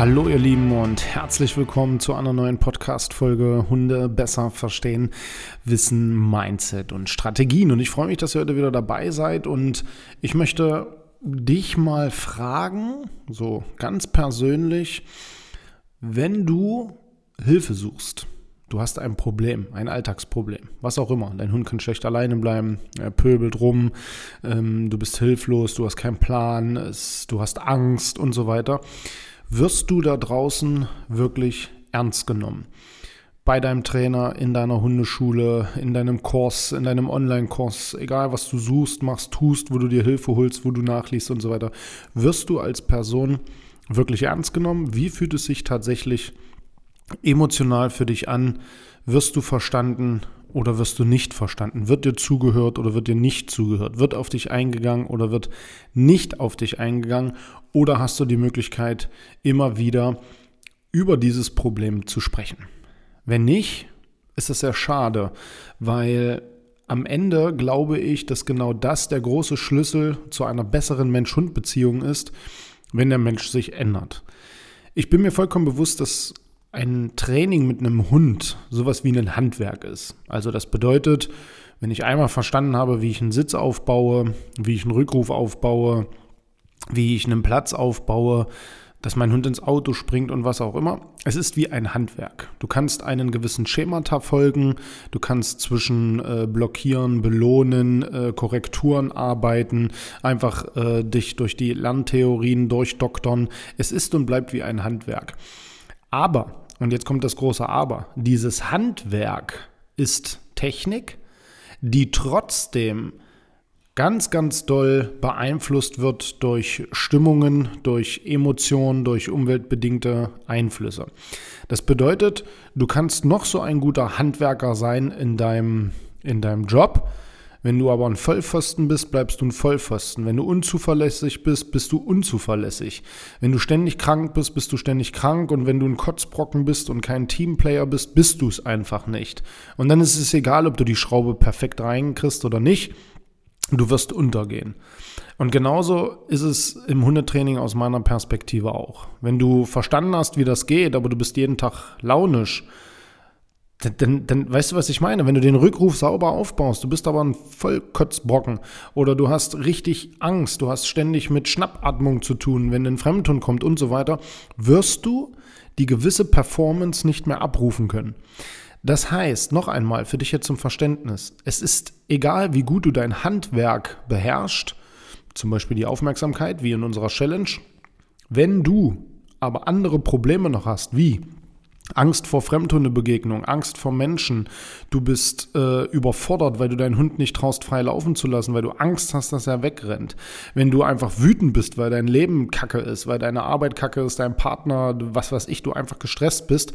Hallo ihr Lieben und herzlich willkommen zu einer neuen Podcast-Folge Hunde besser verstehen, Wissen, Mindset und Strategien. Und ich freue mich, dass ihr heute wieder dabei seid und ich möchte dich mal fragen, so ganz persönlich, wenn du Hilfe suchst, du hast ein Problem, ein Alltagsproblem, was auch immer. Dein Hund kann schlecht alleine bleiben, er pöbelt rum, ähm, du bist hilflos, du hast keinen Plan, es, du hast Angst und so weiter wirst du da draußen wirklich ernst genommen? Bei deinem Trainer, in deiner Hundeschule, in deinem Kurs, in deinem Online-Kurs, egal was du suchst, machst, tust, wo du dir Hilfe holst, wo du nachliest und so weiter, wirst du als Person wirklich ernst genommen? Wie fühlt es sich tatsächlich emotional für dich an? Wirst du verstanden oder wirst du nicht verstanden? Wird dir zugehört oder wird dir nicht zugehört? Wird auf dich eingegangen oder wird nicht auf dich eingegangen? Oder hast du die Möglichkeit, immer wieder über dieses Problem zu sprechen? Wenn nicht, ist es sehr schade, weil am Ende glaube ich, dass genau das der große Schlüssel zu einer besseren Mensch-Hund-Beziehung ist, wenn der Mensch sich ändert. Ich bin mir vollkommen bewusst, dass ein Training mit einem Hund sowas wie ein Handwerk ist. Also das bedeutet, wenn ich einmal verstanden habe, wie ich einen Sitz aufbaue, wie ich einen Rückruf aufbaue, wie ich einen Platz aufbaue, dass mein Hund ins Auto springt und was auch immer. Es ist wie ein Handwerk. Du kannst einen gewissen Schemata folgen, du kannst zwischen äh, Blockieren, Belohnen, äh, Korrekturen arbeiten, einfach äh, dich durch die Lerntheorien durchdoktern. Es ist und bleibt wie ein Handwerk. Aber, und jetzt kommt das große Aber, dieses Handwerk ist Technik, die trotzdem ganz, ganz doll beeinflusst wird durch Stimmungen, durch Emotionen, durch umweltbedingte Einflüsse. Das bedeutet, du kannst noch so ein guter Handwerker sein in deinem, in deinem Job, wenn du aber ein Vollpfosten bist, bleibst du ein Vollpfosten. Wenn du unzuverlässig bist, bist du unzuverlässig. Wenn du ständig krank bist, bist du ständig krank. Und wenn du ein Kotzbrocken bist und kein Teamplayer bist, bist du es einfach nicht. Und dann ist es egal, ob du die Schraube perfekt reinkriegst oder nicht. Du wirst untergehen. Und genauso ist es im Hundetraining aus meiner Perspektive auch. Wenn du verstanden hast, wie das geht, aber du bist jeden Tag launisch, dann, dann weißt du, was ich meine. Wenn du den Rückruf sauber aufbaust, du bist aber ein Vollkotzbrocken oder du hast richtig Angst, du hast ständig mit Schnappatmung zu tun, wenn ein Fremdhund kommt und so weiter, wirst du die gewisse Performance nicht mehr abrufen können. Das heißt, noch einmal für dich jetzt zum Verständnis, es ist egal, wie gut du dein Handwerk beherrschst, zum Beispiel die Aufmerksamkeit, wie in unserer Challenge, wenn du aber andere Probleme noch hast, wie Angst vor Fremdhundebegegnung, Angst vor Menschen. Du bist äh, überfordert, weil du deinen Hund nicht traust, frei laufen zu lassen, weil du Angst hast, dass er wegrennt. Wenn du einfach wütend bist, weil dein Leben kacke ist, weil deine Arbeit kacke ist, dein Partner, was weiß ich, du einfach gestresst bist,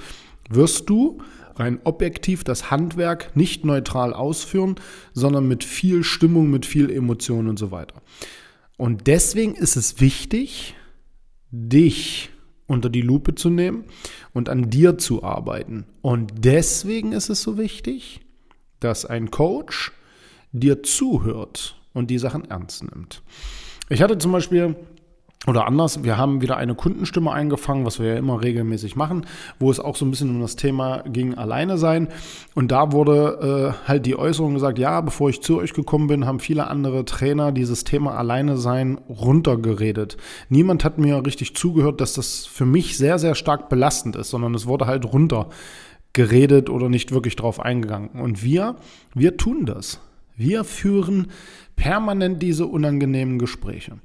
wirst du rein objektiv das Handwerk nicht neutral ausführen, sondern mit viel Stimmung, mit viel Emotion und so weiter. Und deswegen ist es wichtig, dich unter die Lupe zu nehmen und an dir zu arbeiten. Und deswegen ist es so wichtig, dass ein Coach dir zuhört und die Sachen ernst nimmt. Ich hatte zum Beispiel oder anders, wir haben wieder eine Kundenstimme eingefangen, was wir ja immer regelmäßig machen, wo es auch so ein bisschen um das Thema ging, alleine sein. Und da wurde äh, halt die Äußerung gesagt, ja, bevor ich zu euch gekommen bin, haben viele andere Trainer dieses Thema alleine sein runtergeredet. Niemand hat mir richtig zugehört, dass das für mich sehr, sehr stark belastend ist, sondern es wurde halt runtergeredet oder nicht wirklich drauf eingegangen. Und wir, wir tun das. Wir führen permanent diese unangenehmen Gespräche.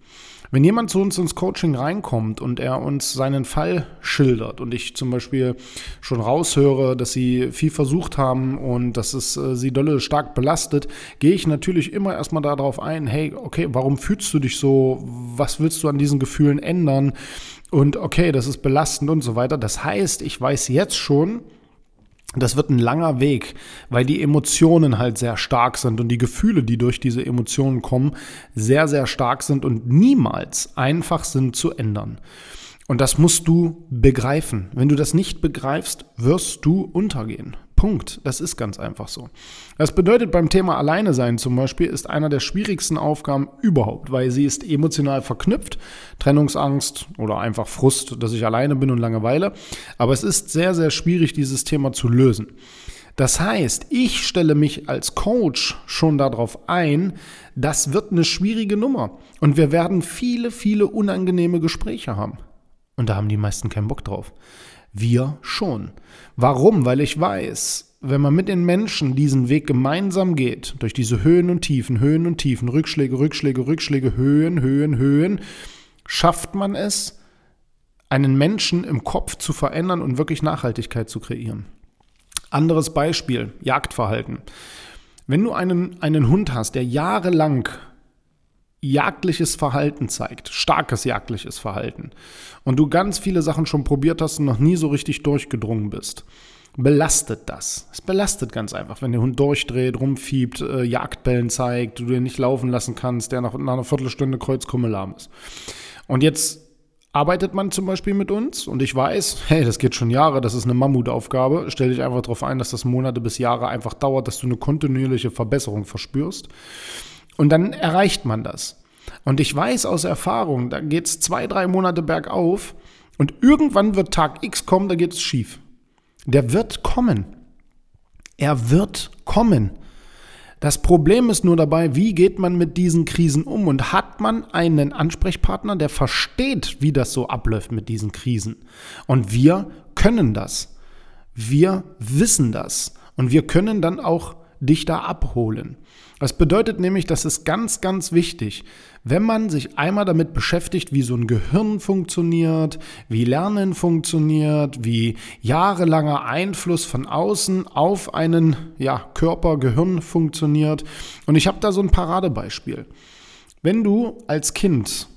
Wenn jemand zu uns ins Coaching reinkommt und er uns seinen Fall schildert und ich zum Beispiel schon raushöre, dass sie viel versucht haben und dass es äh, sie dolle stark belastet, gehe ich natürlich immer erstmal darauf ein, hey, okay, warum fühlst du dich so? Was willst du an diesen Gefühlen ändern? Und okay, das ist belastend und so weiter. Das heißt, ich weiß jetzt schon, das wird ein langer Weg, weil die Emotionen halt sehr stark sind und die Gefühle, die durch diese Emotionen kommen, sehr, sehr stark sind und niemals einfach sind zu ändern. Und das musst du begreifen. Wenn du das nicht begreifst, wirst du untergehen. Punkt. Das ist ganz einfach so. Das bedeutet beim Thema Alleine sein zum Beispiel ist einer der schwierigsten Aufgaben überhaupt, weil sie ist emotional verknüpft. Trennungsangst oder einfach Frust, dass ich alleine bin und Langeweile. Aber es ist sehr, sehr schwierig, dieses Thema zu lösen. Das heißt, ich stelle mich als Coach schon darauf ein, das wird eine schwierige Nummer. Und wir werden viele, viele unangenehme Gespräche haben. Und da haben die meisten keinen Bock drauf. Wir schon. Warum? Weil ich weiß, wenn man mit den Menschen diesen Weg gemeinsam geht, durch diese Höhen und Tiefen, Höhen und Tiefen, Rückschläge, Rückschläge, Rückschläge, Höhen, Höhen, Höhen, schafft man es, einen Menschen im Kopf zu verändern und wirklich Nachhaltigkeit zu kreieren. Anderes Beispiel, Jagdverhalten. Wenn du einen, einen Hund hast, der jahrelang jagdliches Verhalten zeigt, starkes jagdliches Verhalten, und du ganz viele Sachen schon probiert hast und noch nie so richtig durchgedrungen bist, belastet das. Es belastet ganz einfach, wenn der Hund durchdreht, rumfiebt, äh, Jagdbällen zeigt, du den nicht laufen lassen kannst, der nach, nach einer Viertelstunde kreuzkummelarm ist. Und jetzt arbeitet man zum Beispiel mit uns und ich weiß, hey, das geht schon Jahre, das ist eine Mammutaufgabe. Stell dich einfach darauf ein, dass das Monate bis Jahre einfach dauert, dass du eine kontinuierliche Verbesserung verspürst. Und dann erreicht man das. Und ich weiß aus Erfahrung, da geht es zwei, drei Monate bergauf und irgendwann wird Tag X kommen, da geht es schief. Der wird kommen. Er wird kommen. Das Problem ist nur dabei, wie geht man mit diesen Krisen um und hat man einen Ansprechpartner, der versteht, wie das so abläuft mit diesen Krisen. Und wir können das. Wir wissen das. Und wir können dann auch dich da abholen. Das bedeutet nämlich, das ist ganz, ganz wichtig, wenn man sich einmal damit beschäftigt, wie so ein Gehirn funktioniert, wie Lernen funktioniert, wie jahrelanger Einfluss von außen auf einen ja, Körper, Gehirn funktioniert. Und ich habe da so ein Paradebeispiel. Wenn du als Kind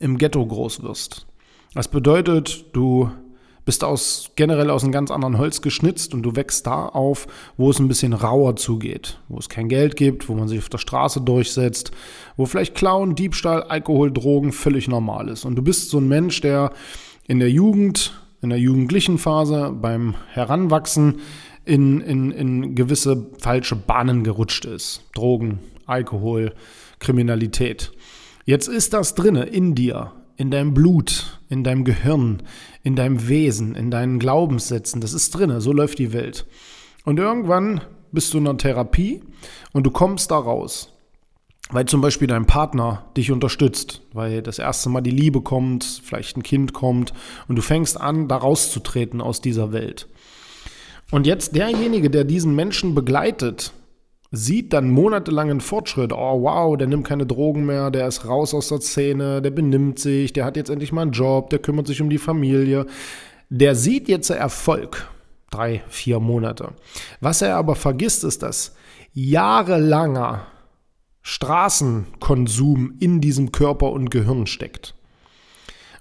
im Ghetto groß wirst, das bedeutet, du bist aus, generell aus einem ganz anderen Holz geschnitzt und du wächst da auf, wo es ein bisschen rauer zugeht, wo es kein Geld gibt, wo man sich auf der Straße durchsetzt, wo vielleicht Klauen, Diebstahl, Alkohol, Drogen völlig normal ist. Und du bist so ein Mensch, der in der Jugend, in der jugendlichen Phase, beim Heranwachsen in, in, in gewisse falsche Bahnen gerutscht ist. Drogen, Alkohol, Kriminalität. Jetzt ist das drinne in dir, in deinem Blut, in deinem Gehirn, in deinem Wesen, in deinen Glaubenssätzen. Das ist drin, so läuft die Welt. Und irgendwann bist du in einer Therapie und du kommst da raus. Weil zum Beispiel dein Partner dich unterstützt, weil das erste Mal die Liebe kommt, vielleicht ein Kind kommt und du fängst an, da rauszutreten aus dieser Welt. Und jetzt derjenige, der diesen Menschen begleitet, sieht dann monatelangen Fortschritt. Oh wow, der nimmt keine Drogen mehr, der ist raus aus der Szene, der benimmt sich, der hat jetzt endlich mal einen Job, der kümmert sich um die Familie. Der sieht jetzt Erfolg. Drei, vier Monate. Was er aber vergisst, ist, dass jahrelanger Straßenkonsum in diesem Körper und Gehirn steckt.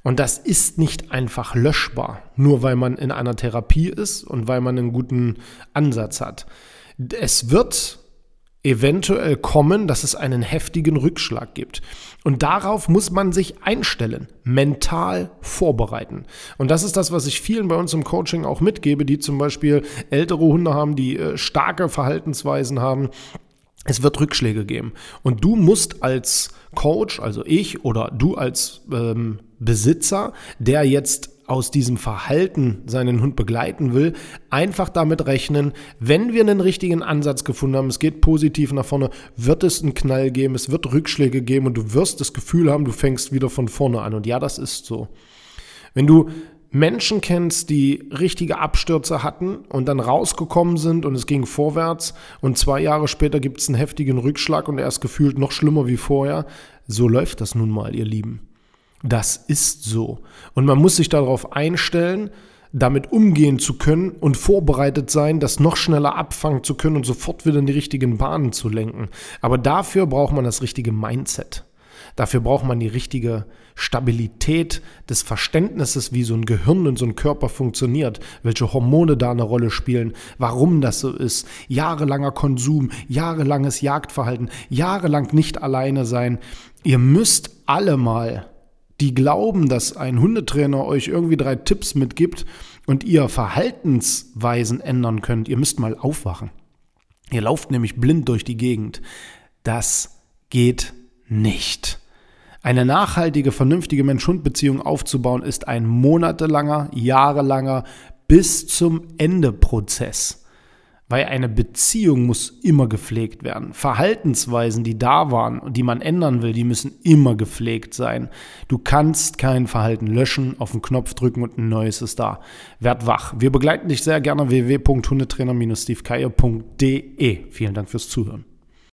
Und das ist nicht einfach löschbar, nur weil man in einer Therapie ist und weil man einen guten Ansatz hat. Es wird eventuell kommen, dass es einen heftigen Rückschlag gibt. Und darauf muss man sich einstellen, mental vorbereiten. Und das ist das, was ich vielen bei uns im Coaching auch mitgebe, die zum Beispiel ältere Hunde haben, die äh, starke Verhaltensweisen haben. Es wird Rückschläge geben. Und du musst als Coach, also ich oder du als ähm, Besitzer, der jetzt aus diesem Verhalten seinen Hund begleiten will, einfach damit rechnen, wenn wir einen richtigen Ansatz gefunden haben, es geht positiv nach vorne, wird es einen Knall geben, es wird Rückschläge geben und du wirst das Gefühl haben, du fängst wieder von vorne an. Und ja, das ist so. Wenn du Menschen kennst, die richtige Abstürze hatten und dann rausgekommen sind und es ging vorwärts und zwei Jahre später gibt es einen heftigen Rückschlag und er ist gefühlt noch schlimmer wie vorher, so läuft das nun mal, ihr Lieben. Das ist so. Und man muss sich darauf einstellen, damit umgehen zu können und vorbereitet sein, das noch schneller abfangen zu können und sofort wieder in die richtigen Bahnen zu lenken. Aber dafür braucht man das richtige Mindset. Dafür braucht man die richtige Stabilität des Verständnisses, wie so ein Gehirn und so ein Körper funktioniert, welche Hormone da eine Rolle spielen, warum das so ist. Jahrelanger Konsum, jahrelanges Jagdverhalten, jahrelang nicht alleine sein. Ihr müsst alle mal, die glauben, dass ein Hundetrainer euch irgendwie drei Tipps mitgibt und ihr Verhaltensweisen ändern könnt, ihr müsst mal aufwachen. Ihr lauft nämlich blind durch die Gegend. Das geht nicht. Eine nachhaltige, vernünftige Mensch-Hund-Beziehung aufzubauen, ist ein monatelanger, jahrelanger, bis zum Ende Prozess. Weil eine Beziehung muss immer gepflegt werden. Verhaltensweisen, die da waren und die man ändern will, die müssen immer gepflegt sein. Du kannst kein Verhalten löschen, auf den Knopf drücken und ein neues ist da. Werd wach. Wir begleiten dich sehr gerne www.hundetrainer-stevekeier.de. Vielen Dank fürs Zuhören.